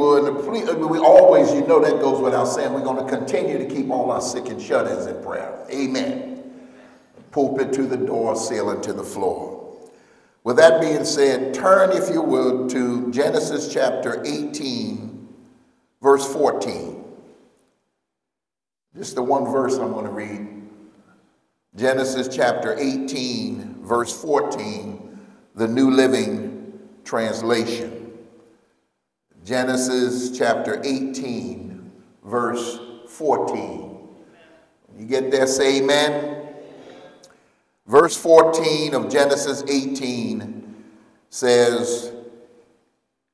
would. And please, we always, you know, that goes without saying, we're going to continue to keep all our sick and shut ins in prayer. Amen. Pulpit to the door, ceiling to the floor. With that being said, turn, if you would, to Genesis chapter 18, verse 14. Just the one verse I'm going to read. Genesis chapter 18, verse 14, the New Living Translation. Genesis chapter 18, verse 14. You get there, say amen. Verse 14 of Genesis 18 says,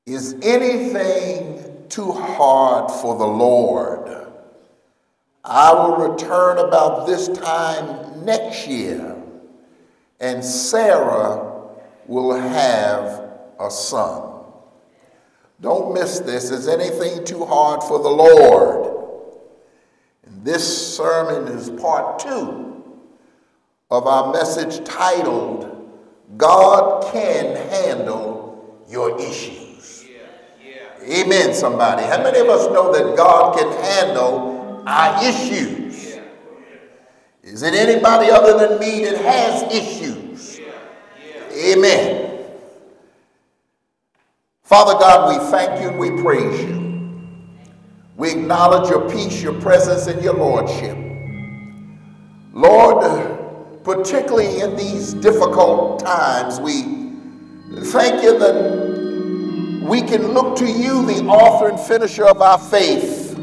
Is anything too hard for the Lord? I will return about this time next year, and Sarah will have a son. Don't miss this. Is anything too hard for the Lord? And this sermon is part two of our message titled, God Can Handle Your Issues. Yeah, yeah. Amen, somebody. How many of us know that God can handle our issues? Yeah. Is it anybody other than me that has issues? Amen. Father God, we thank you and we praise you. We acknowledge your peace, your presence, and your lordship. Lord, particularly in these difficult times. We thank you that we can look to you, the author and finisher of our faith,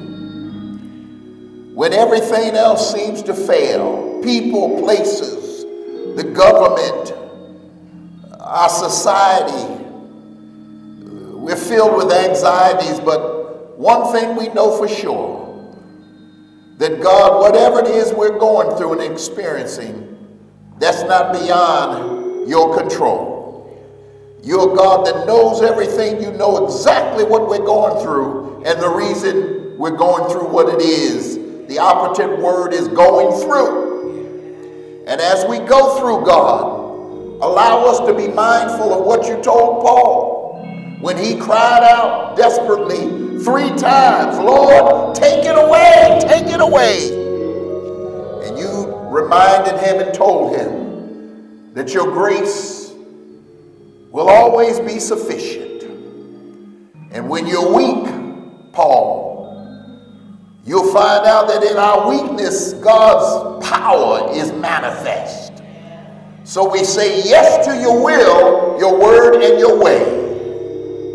when everything else seems to fail people, places, the government, our society. We're filled with anxieties, but one thing we know for sure that God, whatever it is we're going through and experiencing, that's not beyond your control. You're a God that knows everything. You know exactly what we're going through and the reason we're going through what it is. The operative word is going through. And as we go through, God, allow us to be mindful of what you told Paul when he cried out desperately three times, Lord, take it away, take it away And you reminded him and told him that your grace will always be sufficient. And when you're weak, Paul, you'll find out that in our weakness, God's power is manifest. So we say yes to your will, your word, and your way.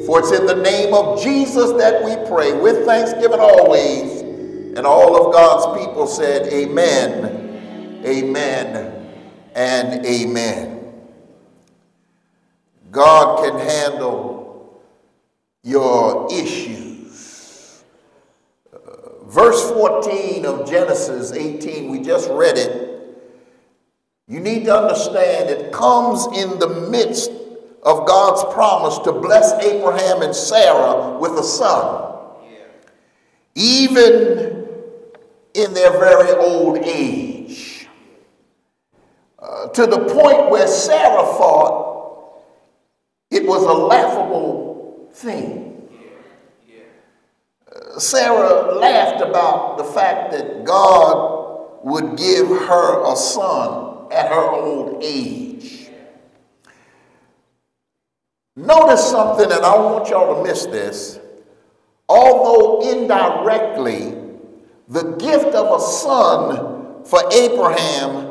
For it's in the name of Jesus that we pray with thanksgiving always. And all of God's people said, Amen Amen and amen. God can handle your issues. Uh, verse 14 of Genesis 18, we just read it. You need to understand it comes in the midst of God's promise to bless Abraham and Sarah with a son. Even in their very old age. Uh, to the point where Sarah thought it was a laughable thing. Uh, Sarah laughed about the fact that God would give her a son at her old age. Notice something, and I want y'all to miss this. Although indirectly, the gift of a son for Abraham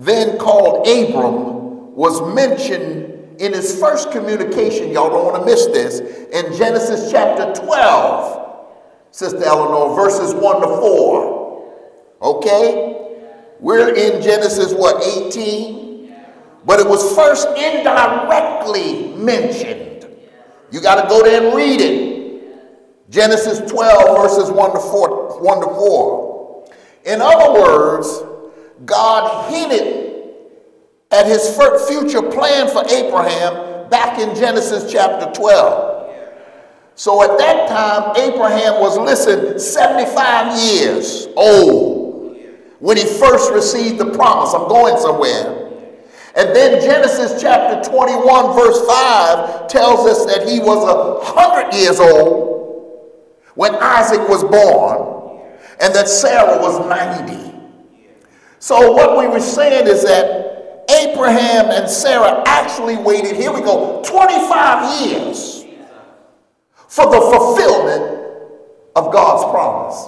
then called Abram, was mentioned in his first communication. Y'all don't want to miss this. In Genesis chapter 12, Sister Eleanor, verses 1 to 4. Okay? We're in Genesis, what, 18? But it was first indirectly mentioned. You got to go there and read it. Genesis 12, verses 1 to 4. 1 to 4. In other words, God hinted at his future plan for Abraham back in Genesis chapter 12. So at that time, Abraham was, listen, 75 years old when he first received the promise. I'm going somewhere. And then Genesis chapter 21, verse 5 tells us that he was a 100 years old when Isaac was born and that Sarah was 90. So, what we were saying is that Abraham and Sarah actually waited, here we go, 25 years for the fulfillment of God's promise.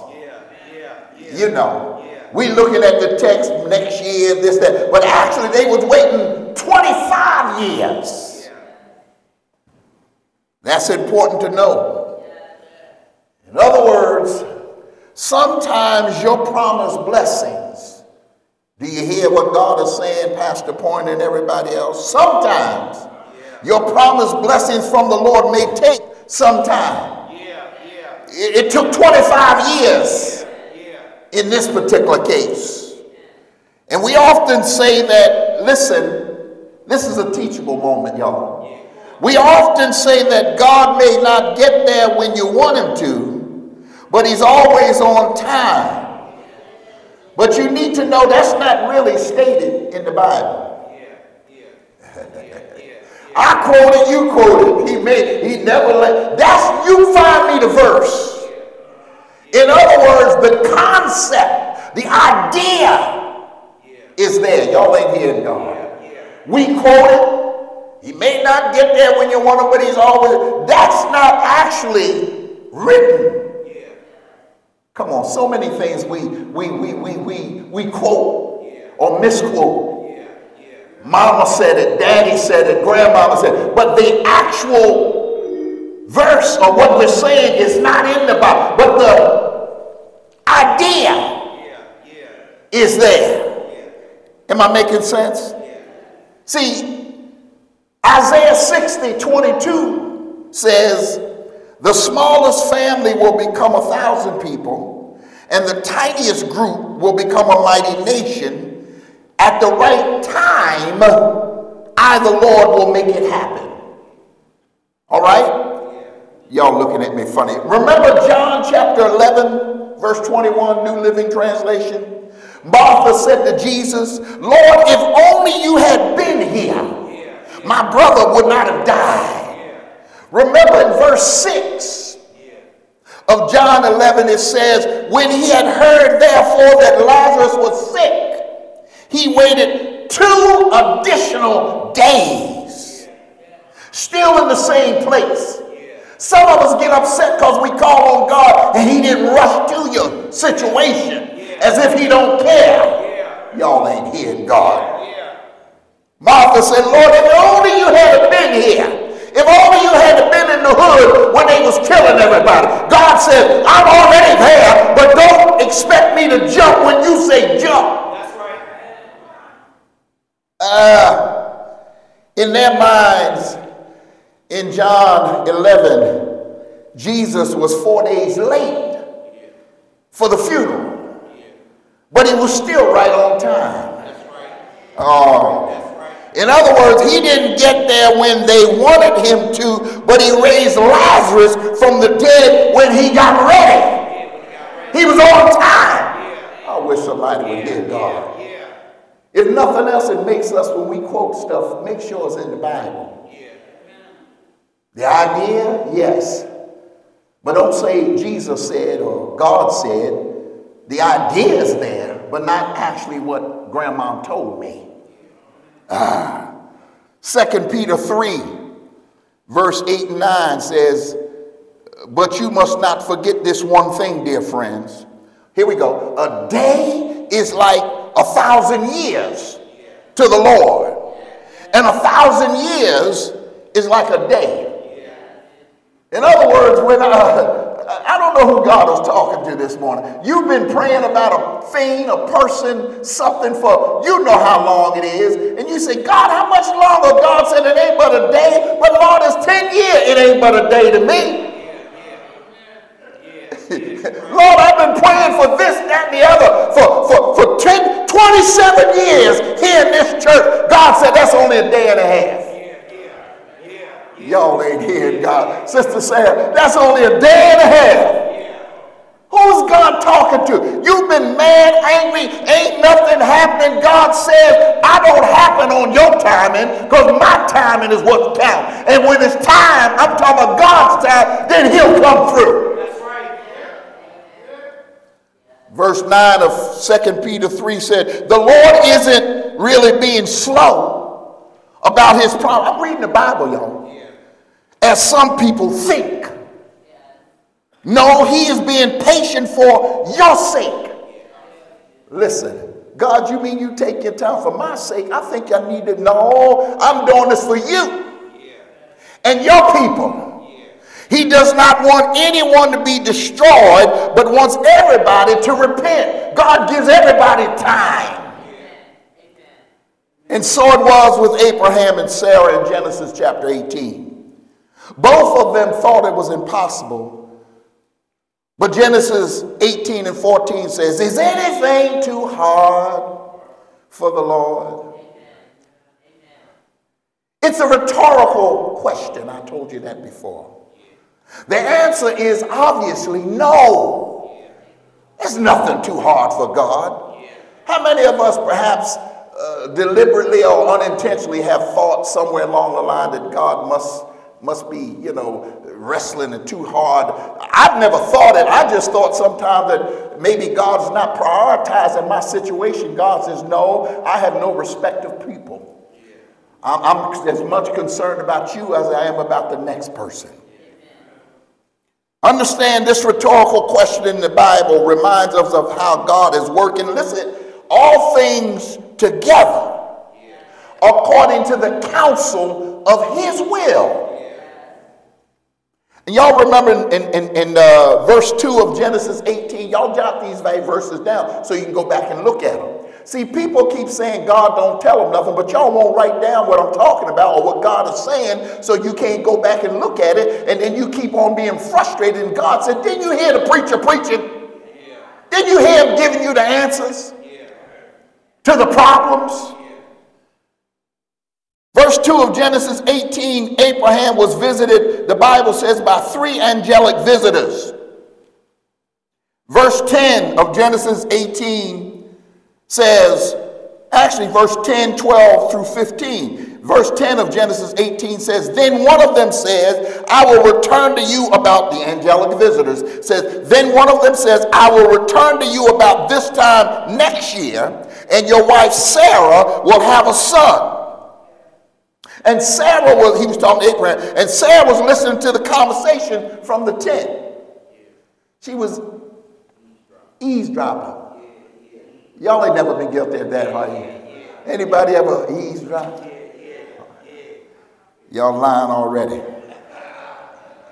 You know, we looking at the text next year, this, that, but actually they was waiting 25 years. That's important to know. In other words, sometimes your promised blessings, do you hear what God is saying, Pastor Pointer everybody else? Sometimes your promised blessings from the Lord may take some time. It, it took 25 years in this particular case. And we often say that, listen, this is a teachable moment, y'all. We often say that God may not get there when you want him to, but he's always on time. But you need to know that's not really stated in the Bible. I quoted, you quoted. He made, he never let. That's you find me the verse. In other words, the concept, the idea is there. Y'all ain't hearing God. We quote it. He may not get there when you want him, but he's always. That's not actually written. Come on, so many things we we we we we we quote or misquote. Mama said it, daddy said it, grandmama said it. But the actual verse or what we're saying is not in the Bible. But the idea is there. Am I making sense? See, Isaiah 60, 22 says, the smallest family will become a thousand people, and the tiniest group will become a mighty nation at the right time, I, the Lord, will make it happen. All right? Y'all looking at me funny. Remember John chapter 11, verse 21, New Living Translation? Martha said to Jesus, Lord, if only you had been here, my brother would not have died. Remember in verse 6 of John 11, it says, When he had heard, therefore, that Lazarus was sick, he waited two additional days, still in the same place. Some of us get upset because we call on God and He didn't rush to your situation as if He don't care. Y'all ain't hearing God. Martha said, Lord, if only you had been here. If only you had been in the hood when they was killing everybody. God said, I'm already there, but don't expect me to jump when you say jump. Uh, in their minds, in John 11, Jesus was four days late for the funeral, but he was still right on time. Oh. In other words, he didn't get there when they wanted him to, but he raised Lazarus from the dead when he got ready. He was on time. I wish somebody would hear God. If nothing else, it makes us, when we quote stuff, make sure it's in the Bible. The idea, yes. But don't say Jesus said or God said. The idea is there, but not actually what grandma told me. Ah. 2 Peter 3, verse 8 and 9 says, But you must not forget this one thing, dear friends. Here we go. A day is like a thousand years to the Lord. And a thousand years is like a day. In other words, when I, I don't know who God was talking to this morning. You've been praying about a thing, a person, something for you know how long it is. And you say, God, how much longer? God said, it ain't but a day. But Lord, it's 10 years. It ain't but a day to me. Lord, I've been praying for this, that, and the other for, for, for 10, 27 years here in this church. God said that's only a day and a half. Y'all ain't hearing God. Sister Sarah, that's only a day and a half. Who's God talking to? You've been mad, angry, ain't nothing happening. God says, I don't happen on your timing because my timing is what counts. And when it's time, I'm talking about God's time, then he'll come through. Verse 9 of 2 Peter 3 said, The Lord isn't really being slow about his promise. I'm reading the Bible, y'all. As some people think. No, he is being patient for your sake. Listen, God, you mean you take your time for my sake? I think I need to know I'm doing this for you and your people. He does not want anyone to be destroyed, but wants everybody to repent. God gives everybody time. And so it was with Abraham and Sarah in Genesis chapter 18. Both of them thought it was impossible. But Genesis 18 and 14 says, Is anything too hard for the Lord? It's a rhetorical question. I told you that before. The answer is obviously no. There's nothing too hard for God. How many of us perhaps uh, deliberately or unintentionally have thought somewhere along the line that God must must be, you know, wrestling and too hard. I've never thought it. I just thought sometimes that maybe God's not prioritizing my situation. God says, no, I have no respect of people. I'm, as much concerned about you as I am about the next person. Understand this rhetorical question in the Bible reminds us of how God is working. Listen, all things together according to the counsel of his will. And y'all remember in, in, in uh, verse 2 of Genesis 18, y'all jot these verses down so you can go back and look at them. See, people keep saying God don't tell them nothing, but y'all won't write down what I'm talking about or what God is saying, so you can't go back and look at it, and then you keep on being frustrated. And God said, Didn't you hear the preacher preaching? Yeah. Didn't you hear him giving you the answers yeah. to the problems? Verse 2 of Genesis 18 Abraham was visited, the Bible says, by three angelic visitors. Verse 10 of Genesis 18 says, actually, verse 10, 12 through 15. Verse 10 of Genesis 18 says, Then one of them says, I will return to you about the angelic visitors. Says, Then one of them says, I will return to you about this time next year, and your wife Sarah will have a son. And Sarah was, he was talking to Abraham, and Sarah was listening to the conversation from the tent. She was eavesdropping. Y'all ain't never been guilty of that, have you? Anybody ever eavesdrop? Y'all lying already.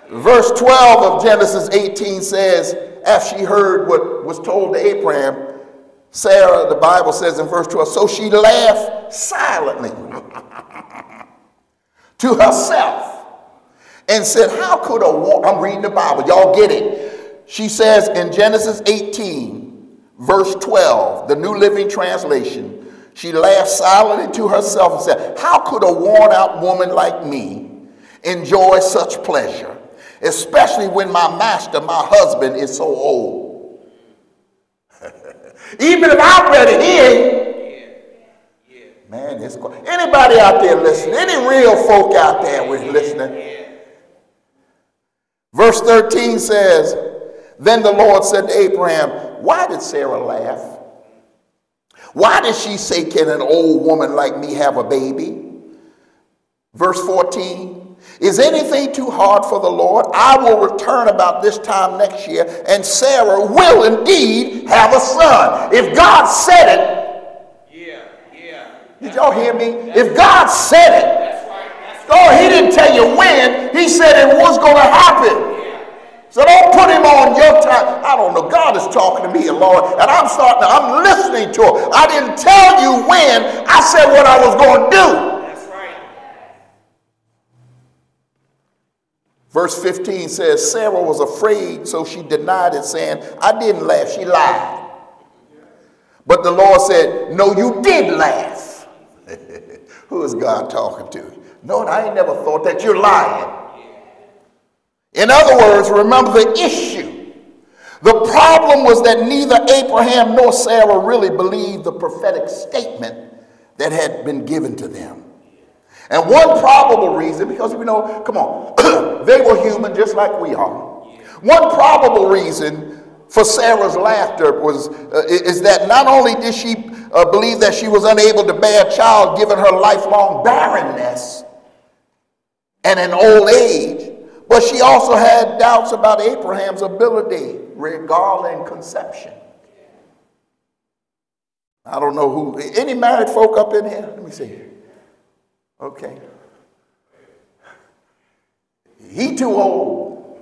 Verse 12 of Genesis 18 says, after she heard what was told to Abraham, Sarah, the Bible says in verse 12, so she laughed silently to herself and said, How could a woman, I'm reading the Bible, y'all get it. She says in Genesis 18, verse 12, the New Living Translation, she laughed silently to herself and said, How could a worn out woman like me enjoy such pleasure, especially when my master, my husband, is so old? Even if I'm ready, he ain't. Man, it's cool. Anybody out there listening? Any real folk out there with listening? Verse 13 says, Then the Lord said to Abraham, why did Sarah laugh? Why did she say, Can an old woman like me have a baby? Verse 14 Is anything too hard for the Lord? I will return about this time next year, and Sarah will indeed have a son. If God said it. Did y'all hear me? If God said it, oh, He didn't tell you when, He said it was going to happen. So don't put him on your time. I don't know. God is talking to me, Lord, and I'm starting. To, I'm listening to him. I didn't tell you when. I said what I was going to do. Verse 15 says Sarah was afraid, so she denied it, saying, "I didn't laugh." She lied. But the Lord said, "No, you did laugh." Who is God talking to? No, I ain't never thought that you're lying. In other words, remember the issue. The problem was that neither Abraham nor Sarah really believed the prophetic statement that had been given to them. And one probable reason, because we know, come on, they were human just like we are. One probable reason for Sarah's laughter was, uh, is that not only did she uh, believe that she was unable to bear a child given her lifelong barrenness and an old age, but she also had doubts about Abraham's ability regarding conception. I don't know who, any married folk up in here? Let me see. Okay. He too old.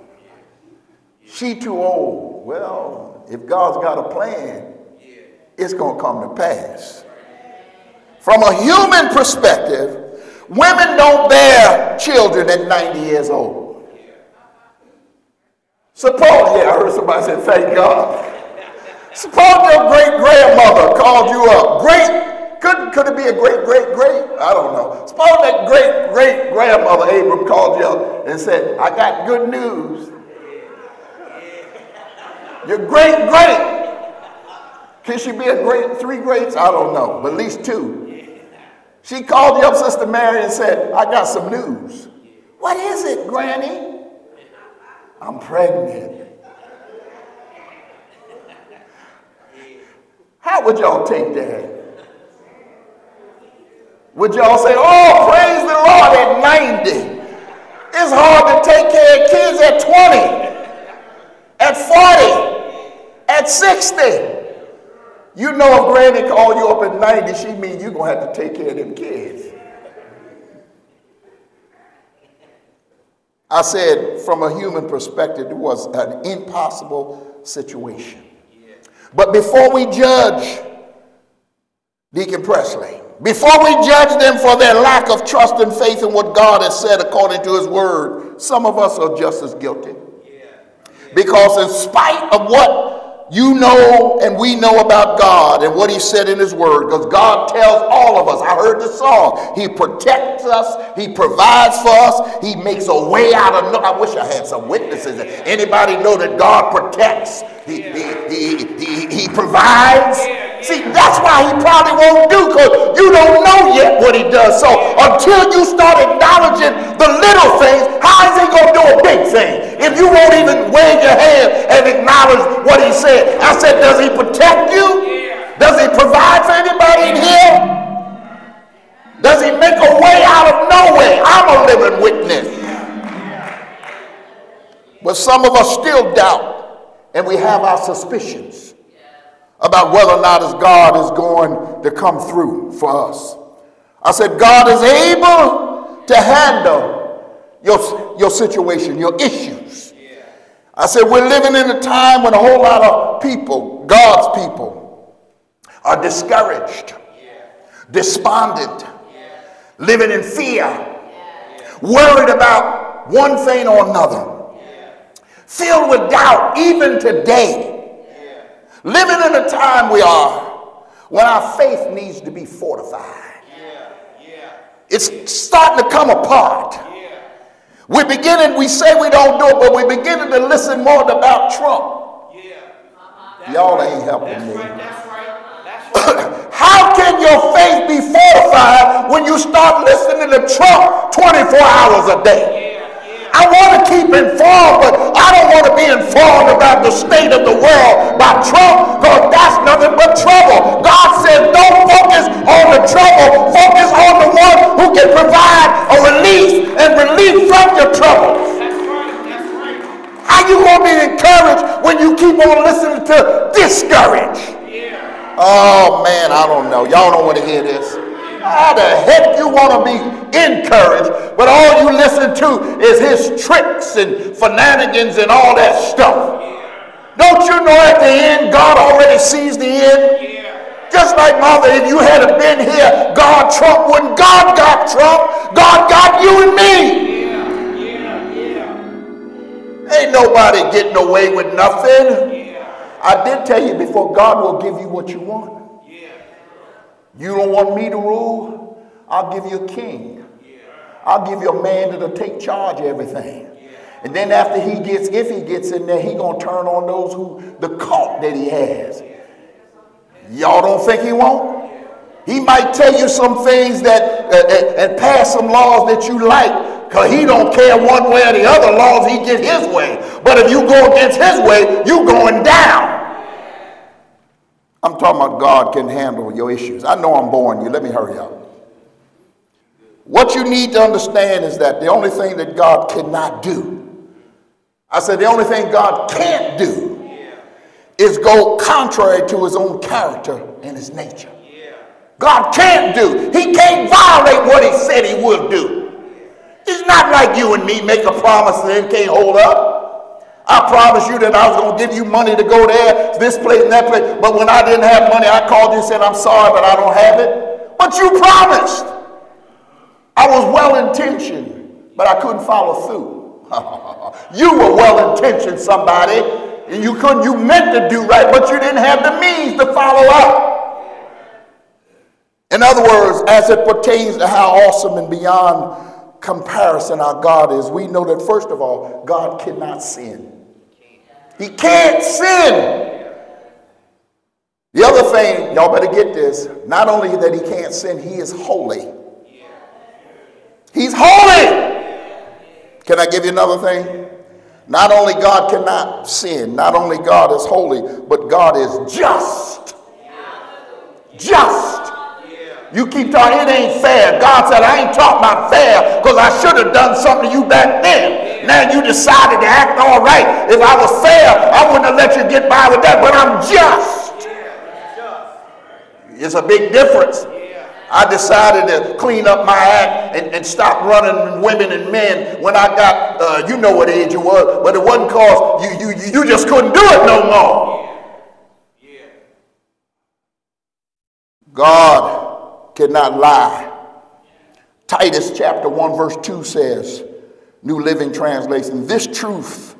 She too old. Well, if God's got a plan, it's going to come to pass. From a human perspective, women don't bear children at 90 years old. Suppose, yeah, I heard somebody say, thank God. Suppose your great grandmother called you up. Great, could, could it be a great, great, great? I don't know. Suppose that great, great grandmother Abram called you up and said, I got good news. Your great, great. Can she be a great, three greats? I don't know, but at least two. She called you up, Sister Mary, and said, I got some news. What is it, Granny? I'm pregnant. How would y'all take that? Would y'all say, oh, praise the Lord at 90? It's hard to take care of kids at 20, at 40, at 60. You know if granny called you up at 90, she mean you're going to have to take care of them kids. I said, from a human perspective, it was an impossible situation. But before we judge Deacon Presley, before we judge them for their lack of trust and faith in what God has said according to his word, some of us are just as guilty. Because in spite of what you know and we know about God and what He said in His Word because God tells all of us. I heard the song. He protects us, He provides for us, He makes a way out of no. I wish I had some witnesses. Anybody know that God protects? He, he, he, he, he provides. See, that's why he probably won't do because you don't know yet what he does. So until you start acknowledging the little things, how is he going to do a big thing? If you won't even wave your hand and acknowledge what he said. I said, does he protect you? Does he provide for anybody in here? Does he make a way out of no way? I'm a living witness. But some of us still doubt and we have our suspicions about whether or not God is going to come through for us. I said, God is able to handle your, your situation, your issues. I said, we're living in a time when a whole lot of people, God's people, are discouraged, despondent, living in fear, worried about one thing or another, filled with doubt, even today. Living in a time we are when our faith needs to be fortified. Yeah, yeah. It's starting to come apart. Yeah. We're beginning, we say we don't do it, but we're beginning to listen more about Trump. Yeah. Y'all ain't helping That's me. Right. That's right. That's right. How can your faith be fortified when you start listening to Trump 24 hours a day? I want to keep informed, but I don't want to be informed about the state of the world by Trump because that's nothing but trouble. God says don't focus on the trouble, focus on the one who can provide a release and relief from your troubles. That's right, that's right. How you going to be encouraged when you keep on listening to discourage? Oh man, I don't know. Y'all don't want to hear this. How the heck you want to be encouraged, but all you listen to is his tricks and shenanigans and all that stuff. Don't you know at the end, God already sees the end? Just like mother, if you had been here, God Trump wouldn't. God got Trump. God got you and me. Ain't nobody getting away with nothing. I did tell you before, God will give you what you want. You don't want me to rule? I'll give you a king. I'll give you a man that'll take charge of everything. And then after he gets, if he gets in there, he gonna turn on those who, the cult that he has. Y'all don't think he won't? He might tell you some things that, uh, and pass some laws that you like, because he don't care one way or the other laws, he get his way. But if you go against his way, you going down. I'm talking about God can handle your issues. I know I'm boring you. Let me hurry up. What you need to understand is that the only thing that God cannot do, I said the only thing God can't do is go contrary to his own character and his nature. God can't do. He can't violate what he said he would do. It's not like you and me make a promise and then can't hold up. I promised you that I was going to give you money to go there, this place and that place. But when I didn't have money, I called you and said, I'm sorry, but I don't have it. But you promised. I was well intentioned, but I couldn't follow through. you were well intentioned, somebody, and you couldn't, you meant to do right, but you didn't have the means to follow up. In other words, as it pertains to how awesome and beyond comparison our God is, we know that first of all, God cannot sin. He can't sin. The other thing, y'all better get this, not only that he can't sin, he is holy. He's holy. Can I give you another thing? Not only God cannot sin, not only God is holy, but God is just. Just. You keep talking, it ain't fair. God said, I ain't talking about fair because I should have done something to you back then. Now you decided to act all right. If I was fair, I wouldn't have let you get by with that, but I'm just. It's a big difference. I decided to clean up my act and, and stop running women and men when I got, uh, you know what age you was, but it wasn't because you, you, you just couldn't do it no more. God cannot lie. Titus chapter 1, verse 2 says, New Living Translation, this truth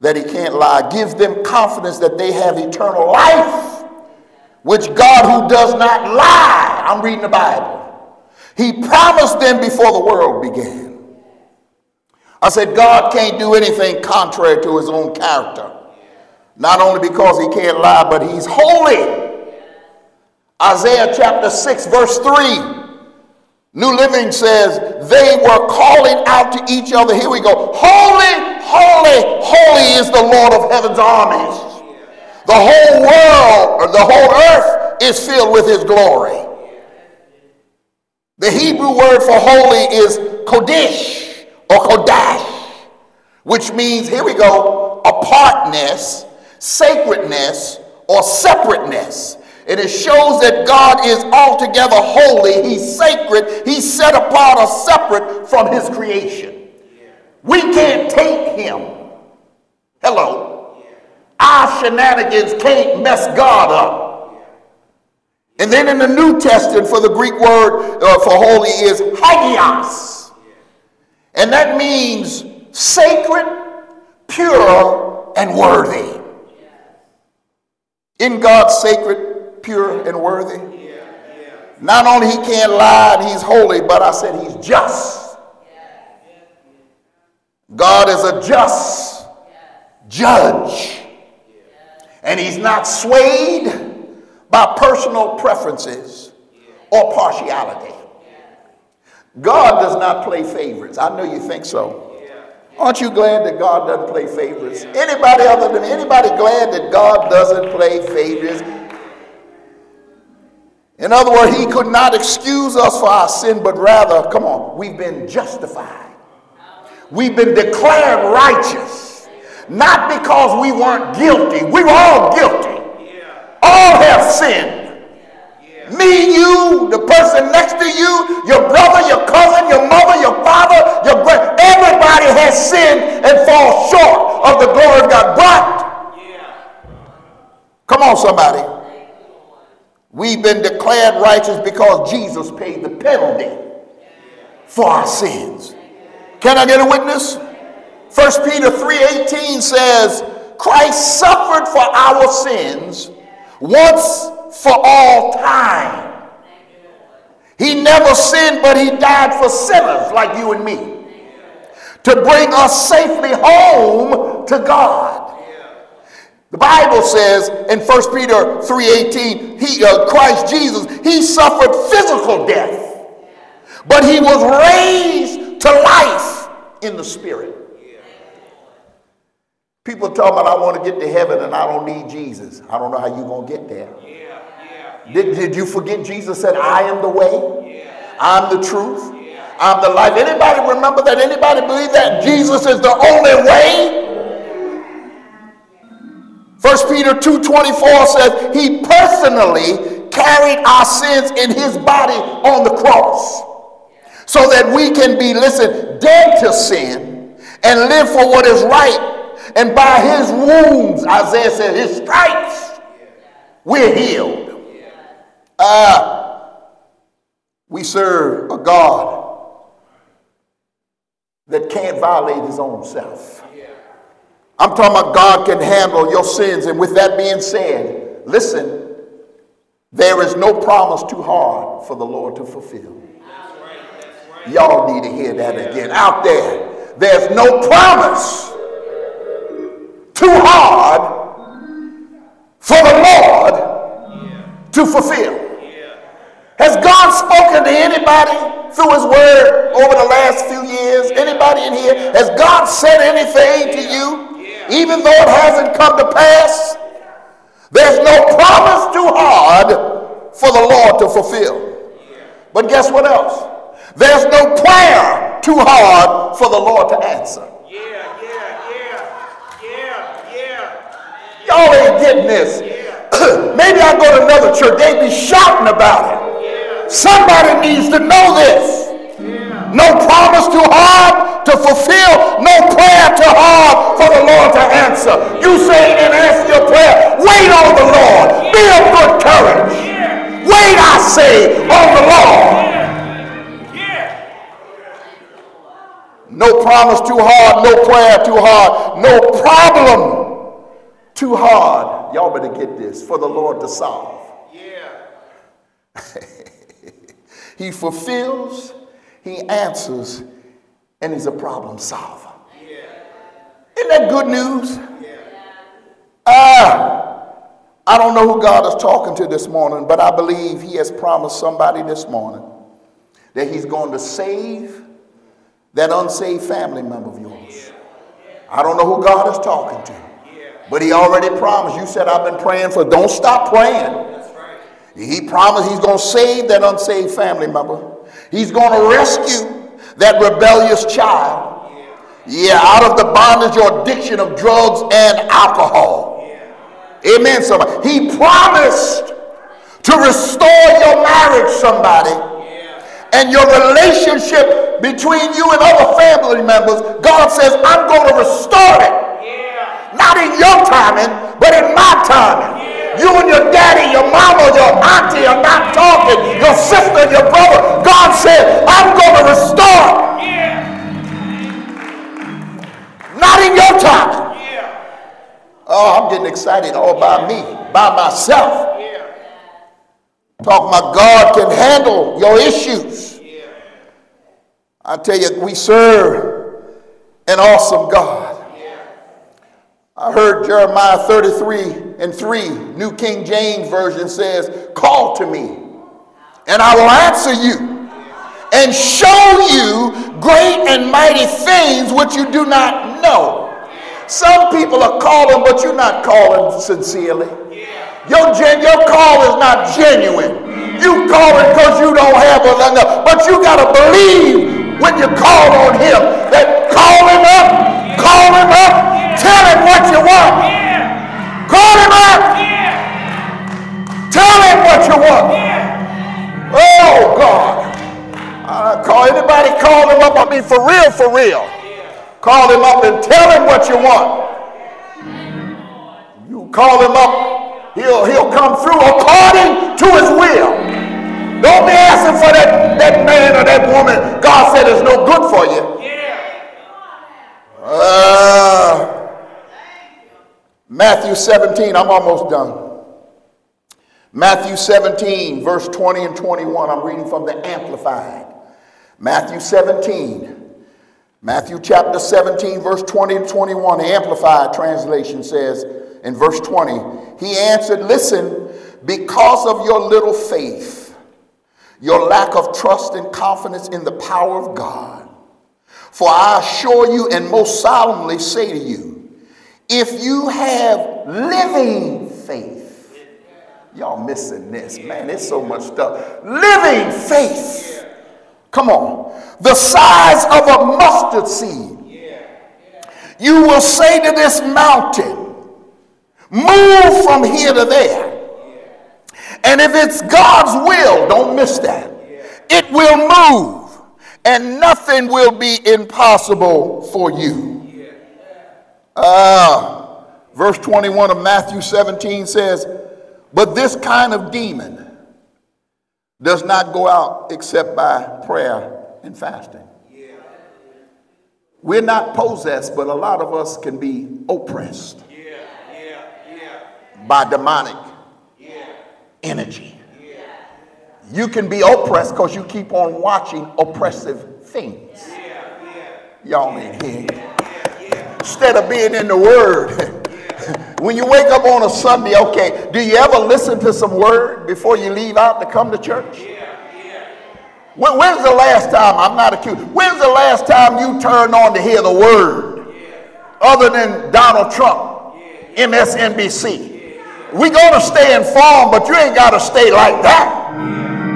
that he can't lie gives them confidence that they have eternal life, which God, who does not lie, I'm reading the Bible. He promised them before the world began. I said, God can't do anything contrary to his own character. Not only because he can't lie, but he's holy. Isaiah chapter 6, verse 3. New Living says, they were calling out to each other. Here we go. Holy, holy, holy is the Lord of heaven's armies. The whole world, or the whole earth is filled with his glory. The Hebrew word for holy is kodesh or kodash, which means, here we go, apartness, sacredness, or separateness. And it shows that God is altogether holy. He's sacred. He's set apart or separate from his creation. We can't take him. Hello. Our shenanigans can't mess God up. And then in the New Testament, for the Greek word uh, for holy is hagios. And that means sacred, pure, and worthy. In God's sacred, pure, and worthy? Not only he can't lie and he's holy, but I said he's just. God is a just judge. And he's not swayed by personal preferences or partiality. God does not play favorites. I know you think so. Aren't you glad that God doesn't play favorites? Anybody other than anybody glad that God doesn't play favorites? In other words, he could not excuse us for our sin, but rather, come on, we've been justified. We've been declared righteous. Not because we weren't guilty. We were all guilty. All have sinned. Me, you, the person next to you, your brother, your cousin, your mother, your father, your everybody has sinned and falls short of the glory of God. But, come on, somebody. We've been declared righteous because Jesus paid the penalty for our sins. Can I get a witness? 1 Peter 3:18 says, Christ suffered for our sins once for all time. He never sinned, but he died for sinners like you and me to bring us safely home to God. The Bible says in 1 Peter 3:18, he uh, Christ Jesus, he suffered physical death, but he was raised to life in the spirit. People talk about I want to get to heaven and I don't need Jesus. I don't know how you're going to get there. Did, did you forget Jesus said, I am the way. I'm the truth. I'm the life. Anybody remember that? Anybody believe that Jesus is the only way? 1 Peter 2.24 says he personally carried our sins in his body on the cross so that we can be, listen, dead to sin and live for what is right. And by his wounds, Isaiah said, his stripes, we're healed. Uh, we serve a God that can't violate his own self. I'm talking about God can handle your sins. And with that being said, listen, there is no promise too hard for the Lord to fulfill. Y'all need to hear that again. Out there, there's no promise too hard for the Lord to fulfill. Has God spoken to anybody through his word over the last few years? Anybody in here? Has God said anything to you? Even though it hasn't come to pass, there's no promise too hard for the Lord to fulfill. But guess what else? There's no prayer too hard for the Lord to answer. Yeah, yeah, yeah, yeah, yeah. Y'all ain't getting this. Maybe I go to another church, they be shouting about it. Somebody needs to know this. No promise too hard to fulfill, no prayer too hard for the Lord to answer. You say and ask your prayer, wait on the Lord. Be of good courage. Wait, I say, on the Lord. No promise too hard, no prayer too hard, no problem too hard. Y'all better get this for the Lord to solve. Yeah. he fulfills he answers, and he's a problem solver. Isn't that good news? Uh, I don't know who God is talking to this morning, but I believe he has promised somebody this morning that he's going to save that unsaved family member of yours. I don't know who God is talking to, but he already promised. You said, I've been praying for, don't stop praying. He promised he's going to save that unsaved family member. He's going to rescue that rebellious child. Yeah, out of the bondage or addiction of drugs and alcohol. Amen, somebody. He promised to restore your marriage, somebody, and your relationship between you and other family members. God says, I'm going to restore it. Not in your timing, but in my timing. You and your daddy, your mama, your auntie are not talking. Your sister, your brother. God said, I'm going to restore. Yeah. Not in your time. Yeah. Oh, I'm getting excited all by me, by myself. Yeah. Talking about God can handle your issues. I tell you, we serve an awesome God. I heard Jeremiah 33 and 3, New King James Version says, Call to me, and I will answer you and show you great and mighty things which you do not know. Some people are calling, but you're not calling sincerely. Your, gen- your call is not genuine. You calling because you don't have enough. But you got to believe when you call on him that call him up, call him up, Tell him what you want. Call him up. Tell him what you want. Oh, God. Uh, call anybody call him up. I mean, for real, for real. Call him up and tell him what you want. You call him up, he'll, he'll come through according to his will. Don't be asking for that, that man or that woman God said is no good for you. Uh, Matthew 17, I'm almost done. Matthew 17, verse 20 and 21, I'm reading from the Amplified. Matthew 17, Matthew chapter 17, verse 20 to 21, the Amplified translation says in verse 20, He answered, Listen, because of your little faith, your lack of trust and confidence in the power of God, for I assure you and most solemnly say to you, if you have living faith. Y'all missing this, man. It's so much stuff. Living faith. Come on. The size of a mustard seed. You will say to this mountain, move from here to there. And if it's God's will, don't miss that. It will move, and nothing will be impossible for you. Uh, verse 21 of Matthew 17 says, But this kind of demon does not go out except by prayer and fasting. We're not possessed, but a lot of us can be oppressed by demonic energy. You can be oppressed because you keep on watching oppressive things. Y'all ain't here. Instead of being in the Word, when you wake up on a Sunday, okay, do you ever listen to some Word before you leave out to come to church? When, when's the last time, I'm not accused, when's the last time you turned on to hear the Word other than Donald Trump, MSNBC? We're going to stay informed, but you ain't got to stay like that.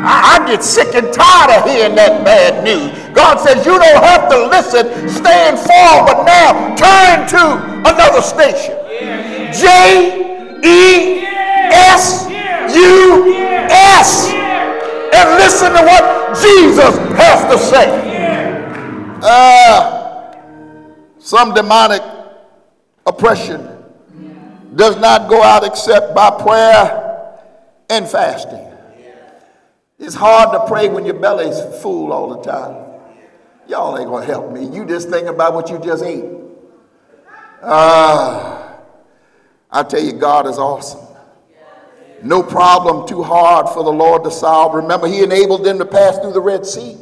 I, I, get sick and tired of hearing that bad news. God says you don't have to listen, stay informed, but now turn to another station. J E S U S. And listen to what Jesus has to say. Uh, some demonic oppression does not go out except by prayer and fasting. It's hard to pray when your belly's full all the time. Y'all ain't gonna help me. You just think about what you just ate. Ah, uh, I tell you, God is awesome. No problem too hard for the Lord to solve. Remember, He enabled them to pass through the Red Sea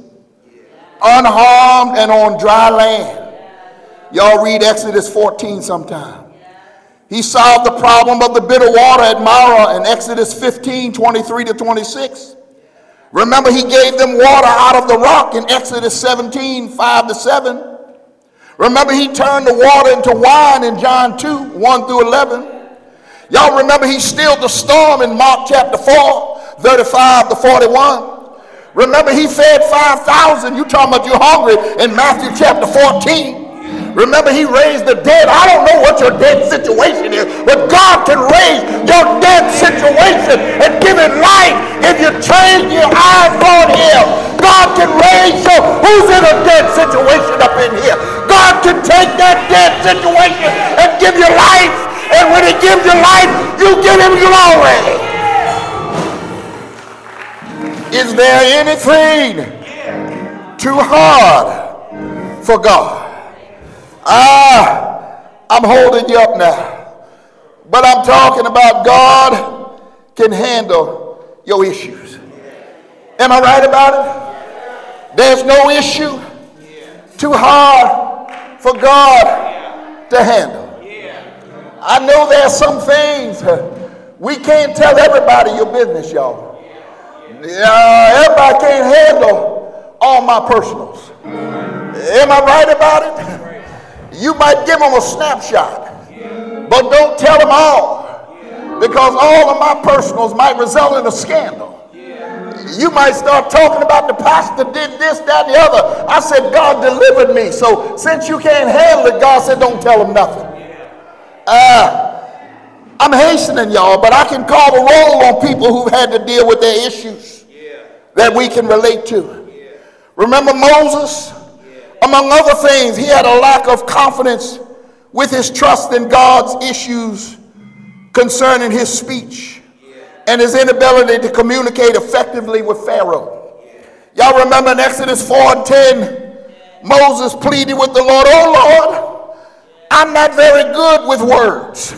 unharmed and on dry land. Y'all read Exodus 14 sometime. He solved the problem of the bitter water at Marah in Exodus 15 23 to 26. Remember, he gave them water out of the rock in Exodus 17 5 to 7. Remember, he turned the water into wine in John 2 1 through 11. Y'all remember, he stilled the storm in Mark chapter 4 35 to 41. Remember, he fed 5,000. You talking about you hungry in Matthew chapter 14. Remember, he raised the dead. I don't know what your dead situation is, but God can raise your dead situation and give it life if you change your eyes on him. God can raise you. Who's in a dead situation up in here? God can take that dead situation and give you life. And when he gives you life, you give him glory. Is there anything too hard for God? Ah, I'm holding you up now. But I'm talking about God can handle your issues. Am I right about it? There's no issue too hard for God to handle. I know there's some things we can't tell everybody your business, y'all. Uh, everybody can't handle all my personals. Am I right about it? You might give them a snapshot, but don't tell them all because all of my personals might result in a scandal. You might start talking about the pastor did this, that, and the other. I said, God delivered me. So since you can't handle it, God said, don't tell them nothing. Uh, I'm hastening y'all, but I can call the roll on people who've had to deal with their issues that we can relate to. Remember Moses? Among other things, he had a lack of confidence with his trust in God's issues concerning his speech and his inability to communicate effectively with Pharaoh. Y'all remember in Exodus 4 and 10, Moses pleaded with the Lord, Oh Lord, I'm not very good with words.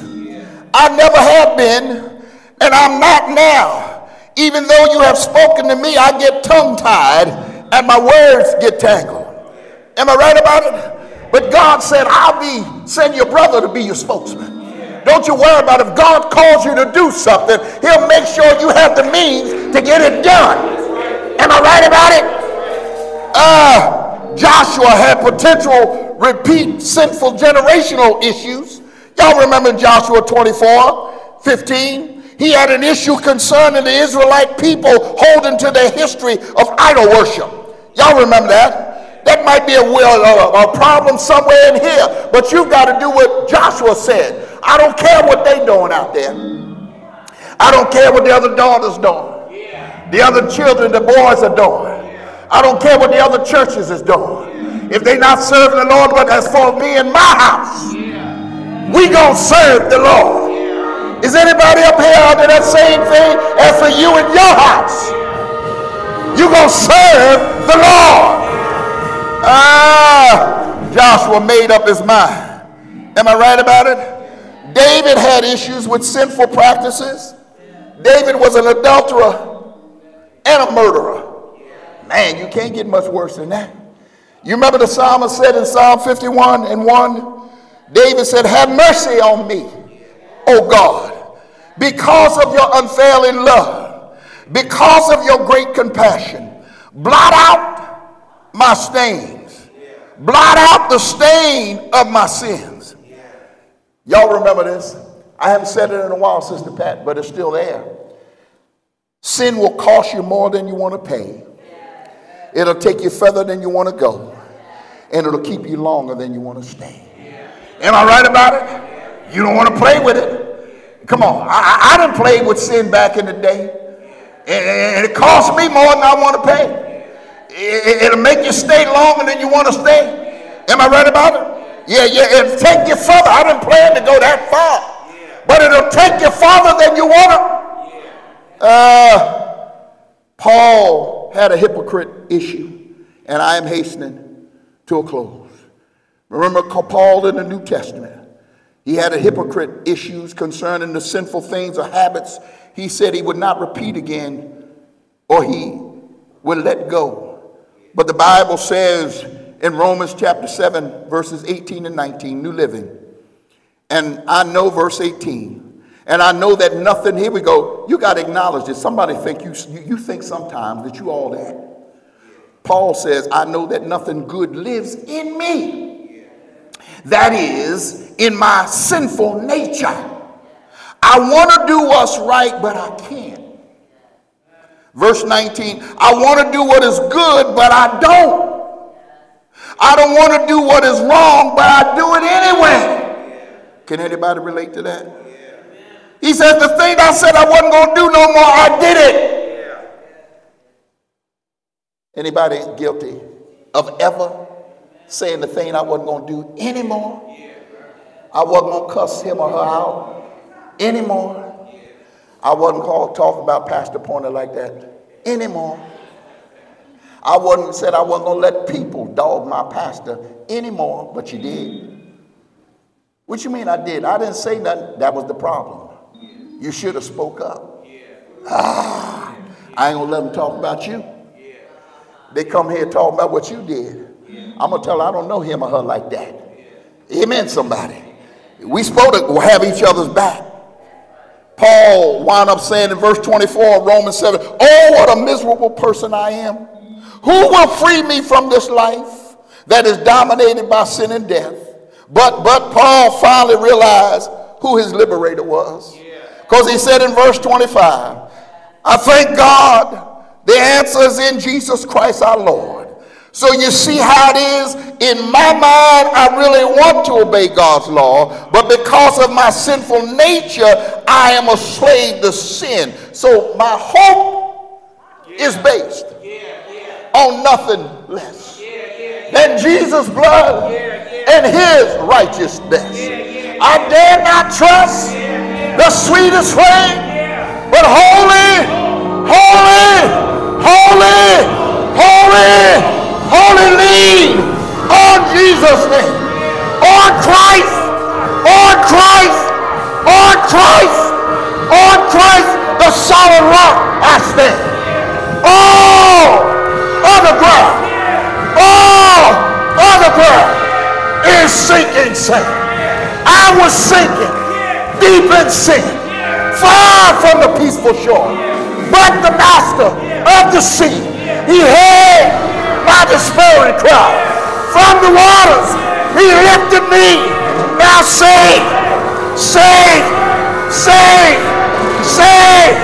I never have been, and I'm not now. Even though you have spoken to me, I get tongue tied and my words get tangled. Am I right about it? But God said, I'll be, send your brother to be your spokesman. Don't you worry about it. If God calls you to do something, he'll make sure you have the means to get it done. Am I right about it? Uh, Joshua had potential repeat sinful generational issues. Y'all remember Joshua 24, 15? He had an issue concerning the Israelite people holding to their history of idol worship. Y'all remember that? That might be a, a, a problem somewhere in here, but you've got to do what Joshua said. I don't care what they doing out there. I don't care what the other daughters doing. The other children, the boys are doing. I don't care what the other churches is doing. If they not serving the Lord, but as for me and my house, we gonna serve the Lord. Is anybody up here under that same thing as for you and your house? You gonna serve the Lord. Ah, Joshua made up his mind. Am I right about it? David had issues with sinful practices. David was an adulterer and a murderer. Man, you can't get much worse than that. You remember the psalmist said in Psalm 51 and 1, David said, Have mercy on me, O God, because of your unfailing love, because of your great compassion. Blot out my stains, blot out the stain of my sins. Y'all remember this? I haven't said it in a while, Sister Pat, but it's still there. Sin will cost you more than you want to pay. It'll take you further than you want to go. And it'll keep you longer than you want to stay. Am I right about it? You don't want to play with it. Come on. I, I, didn't play with sin back in the day. And it cost me more than I want to pay. It, will make you stay longer than you want to stay. Am I right about it? Yeah, yeah. It'll take you further. I didn't plan to go that far. But it'll take you farther than you want to. Uh, Paul had a hypocrite issue, and I am hastening to a close. Remember Paul in the New Testament. He had a hypocrite issues concerning the sinful things or habits. He said he would not repeat again or he would let go. But the Bible says in Romans chapter 7, verses 18 and 19, New Living. And I know verse 18. And I know that nothing, here we go, you got to acknowledge this. Somebody think you, you think sometimes that you all that. Paul says, I know that nothing good lives in me. That is, in my sinful nature. I want to do what's right, but I can't. Verse 19, I want to do what is good, but I don't. I don't want to do what is wrong, but I do it anyway. Can anybody relate to that? He says, The thing I said I wasn't going to do no more, I did it. Anybody guilty of ever saying the thing I wasn't going to do anymore? I wasn't going to cuss him or her out anymore. I wasn't called talk about Pastor Pointer like that anymore. I wasn't said I wasn't going to let people dog my pastor anymore, but you did. What you mean I did? I didn't say nothing. That was the problem. You should have spoke up. Ah, I ain't gonna let them talk about you. They come here talking about what you did. I'm gonna tell her I don't know him or her like that. Amen, somebody. We supposed to have each other's back. Paul wound up saying in verse 24 of Romans 7, Oh, what a miserable person I am. Who will free me from this life that is dominated by sin and death? But but Paul finally realized who his liberator was. Because he said in verse 25, I thank God the answer is in Jesus Christ our Lord. So you see how it is? In my mind, I really want to obey God's law, but because of my sinful nature, I am a slave to sin. So my hope is based on nothing less than Jesus' blood and his righteousness. I dare not trust the sweetest flame, but holy, holy, holy, holy, holy lean on Jesus' name, on Christ, on Christ, on Christ, on Christ, the solid rock I stand. All other ground, all other ground is sinking sand. I was sinking deep in sin, far from the peaceful shore. But the master of the sea, he heard my despairing cry. From the waters, he lifted me. Now say, save, save, save,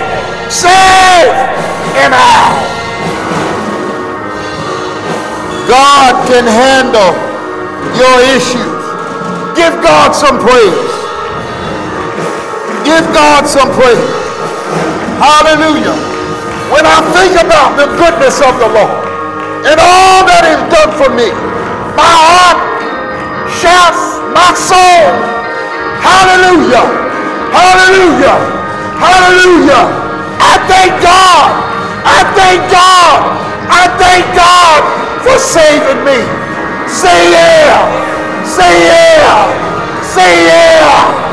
save, and out. God can handle your issues. Give God some praise. Give God some praise. Hallelujah. When I think about the goodness of the Lord and all that is done for me, my heart shouts, my soul, hallelujah, hallelujah, hallelujah. I thank God. I thank God. I thank God for saving me. Say yeah. Say yeah. Say yeah.